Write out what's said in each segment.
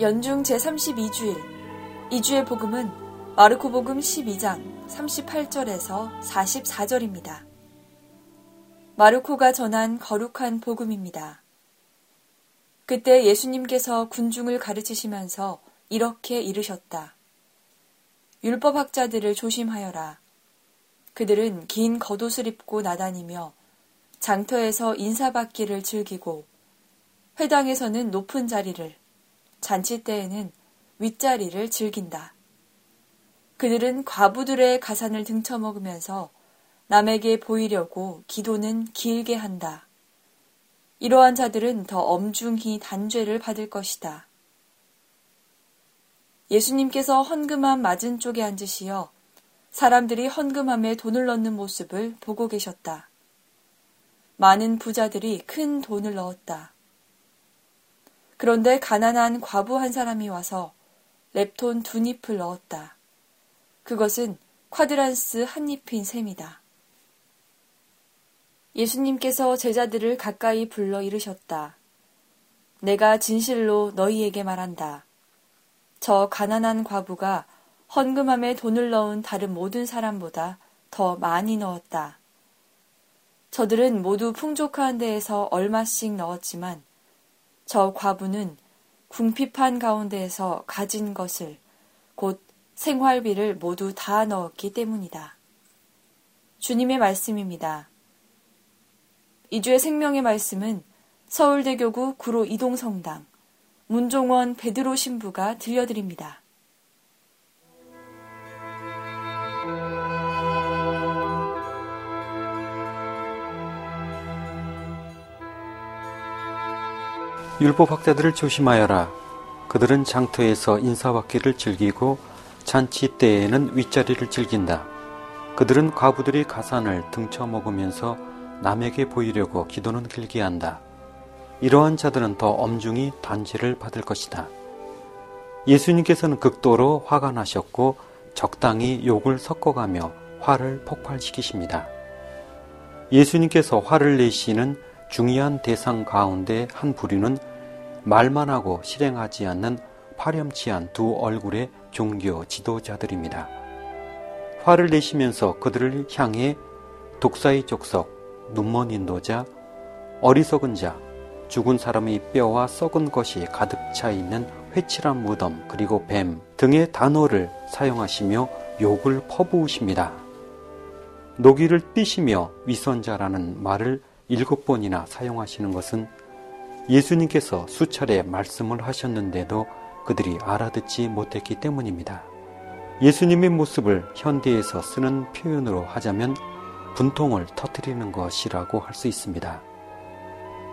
연중 제32주일, 이주의 복음은 마르코 복음 12장 38절에서 44절입니다. 마르코가 전한 거룩한 복음입니다. 그때 예수님께서 군중을 가르치시면서 이렇게 이르셨다. 율법학자들을 조심하여라. 그들은 긴 겉옷을 입고 나다니며 장터에서 인사받기를 즐기고 회당에서는 높은 자리를 잔치 때에는 윗자리를 즐긴다. 그들은 과부들의 가산을 등쳐먹으면서 남에게 보이려고 기도는 길게 한다. 이러한 자들은 더 엄중히 단죄를 받을 것이다. 예수님께서 헌금함 맞은 쪽에 앉으시어 사람들이 헌금함에 돈을 넣는 모습을 보고 계셨다. 많은 부자들이 큰 돈을 넣었다. 그런데 가난한 과부 한 사람이 와서 랩톤 두 잎을 넣었다. 그것은 쿼드란스 한 잎인 셈이다. 예수님께서 제자들을 가까이 불러 이르셨다. 내가 진실로 너희에게 말한다. 저 가난한 과부가 헌금함에 돈을 넣은 다른 모든 사람보다 더 많이 넣었다. 저들은 모두 풍족한 데에서 얼마씩 넣었지만 저 과부는 궁핍한 가운데에서 가진 것을 곧 생활비를 모두 다 넣었기 때문이다. 주님의 말씀입니다. 이주의 생명의 말씀은 서울대교구 구로 이동성당 문종원 베드로 신부가 들려드립니다. 율법 학자들을 조심하여라. 그들은 장터에서 인사받기를 즐기고 잔치 때에는 윗자리를 즐긴다. 그들은 과부들이 가산을 등쳐 먹으면서 남에게 보이려고 기도는 길게 한다. 이러한 자들은 더 엄중히 단죄를 받을 것이다. 예수님께서는 극도로 화가 나셨고 적당히 욕을 섞어가며 화를 폭발시키십니다. 예수님께서 화를 내시는 중요한 대상 가운데 한 부류는 말만 하고 실행하지 않는 파렴치한 두 얼굴의 종교 지도자들입니다. 화를 내시면서 그들을 향해 독사의 족속, 눈먼 인도자, 어리석은 자, 죽은 사람의 뼈와 썩은 것이 가득 차 있는 회칠한 무덤, 그리고 뱀 등의 단어를 사용하시며 욕을 퍼부으십니다. 노기를 띠시며 위선자라는 말을 일곱 번이나 사용하시는 것은 예수님께서 수차례 말씀을 하셨는데도 그들이 알아듣지 못했기 때문입니다. 예수님의 모습을 현대에서 쓰는 표현으로 하자면 분통을 터뜨리는 것이라고 할 수 있습니다.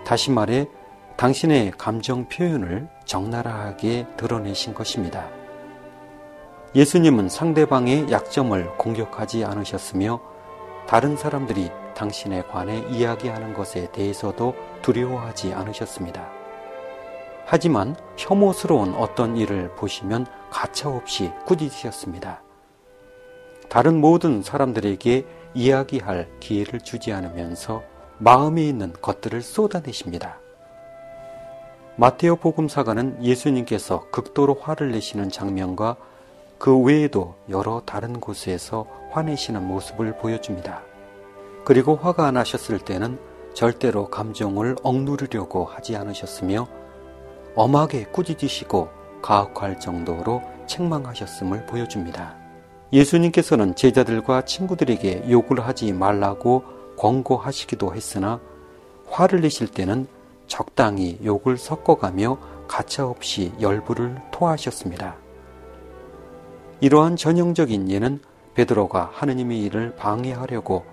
다시 말해 당신의 감정 표현을 적나라하게 드러내신 것입니다. 예수님은 상대방의 약점을 공격하지 않으셨으며 다른 사람들이 당신에 관해 이야기하는 것에 대해서도 두려워하지 않으셨습니다. 하지만 혐오스러운 어떤 일을 보시면 가차없이 꾸짖으셨습니다. 다른 모든 사람들에게 이야기할 기회를 주지 않으면서 마음에 있는 것들을 쏟아내십니다. 마테오 복음사가는 예수님께서 극도로 화를 내시는 장면과 그 외에도 여러 다른 곳에서 화내시는 모습을 보여줍니다. 그리고 화가 나셨을 때는 절대로 감정을 억누르려고 하지 않으셨으며 엄하게 꾸짖으시고 가혹할 정도로 책망하셨음을 보여줍니다. 예수님께서는 제자들과 친구들에게 욕을 하지 말라고 권고하시기도 했으나 화를 내실 때는 적당히 욕을 섞어가며 가차없이 열불을 토하셨습니다. 이러한 전형적인 예는 베드로가 하느님의 일을 방해하려고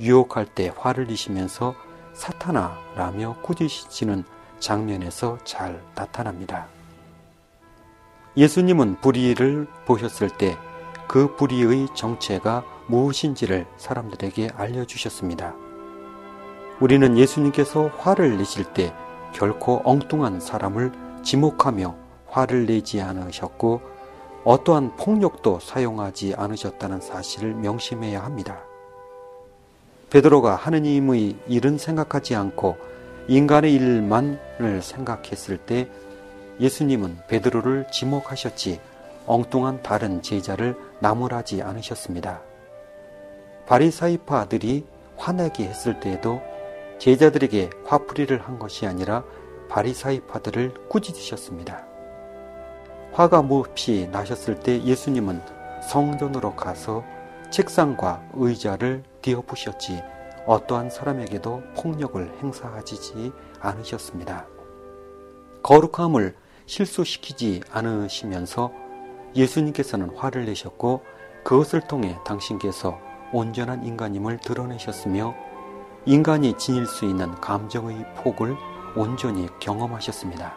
유혹할 때 화를 내시면서 사탄아라며 꾸짖으시는 장면에서 잘 나타납니다. 예수님은 불의를 보셨을 때 그 불의의 정체가 무엇인지를 사람들에게 알려주셨습니다. 우리는 예수님께서 화를 내실 때 결코 엉뚱한 사람을 지목하며 화를 내지 않으셨고 어떠한 폭력도 사용하지 않으셨다는 사실을 명심해야 합니다. 베드로가 하느님의 일은 생각하지 않고 인간의 일만을 생각했을 때 예수님은 베드로를 지목하셨지 엉뚱한 다른 제자를 나무라지 않으셨습니다. 바리사이파들이 화내게 했을 때에도 제자들에게 화풀이를 한 것이 아니라 바리사이파들을 꾸짖으셨습니다. 화가 몹시 나셨을 때 예수님은 성전으로 가서 책상과 의자를 뒤엎으셨지 어떠한 사람에게도 폭력을 행사하지 않으셨습니다. 거룩함을 실수시키지 않으시면서 예수님께서는 화를 내셨고 그것을 통해 당신께서 온전한 인간임을 드러내셨으며 인간이 지닐 수 있는 감정의 폭을 온전히 경험하셨습니다.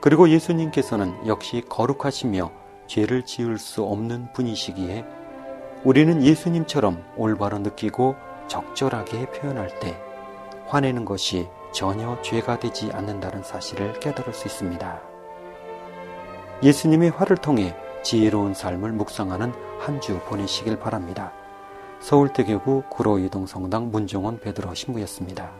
그리고 예수님께서는 역시 거룩하시며 죄를 지을 수 없는 분이시기에 우리는 예수님처럼 올바로 느끼고 적절하게 표현할 때 화내는 것이 전혀 죄가 되지 않는다는 사실을 깨달을 수 있습니다. 예수님의 화를 통해 지혜로운 삶을 묵상하는 한 주 보내시길 바랍니다. 서울대교구 구로이동성당 문종원 베드로 신부였습니다.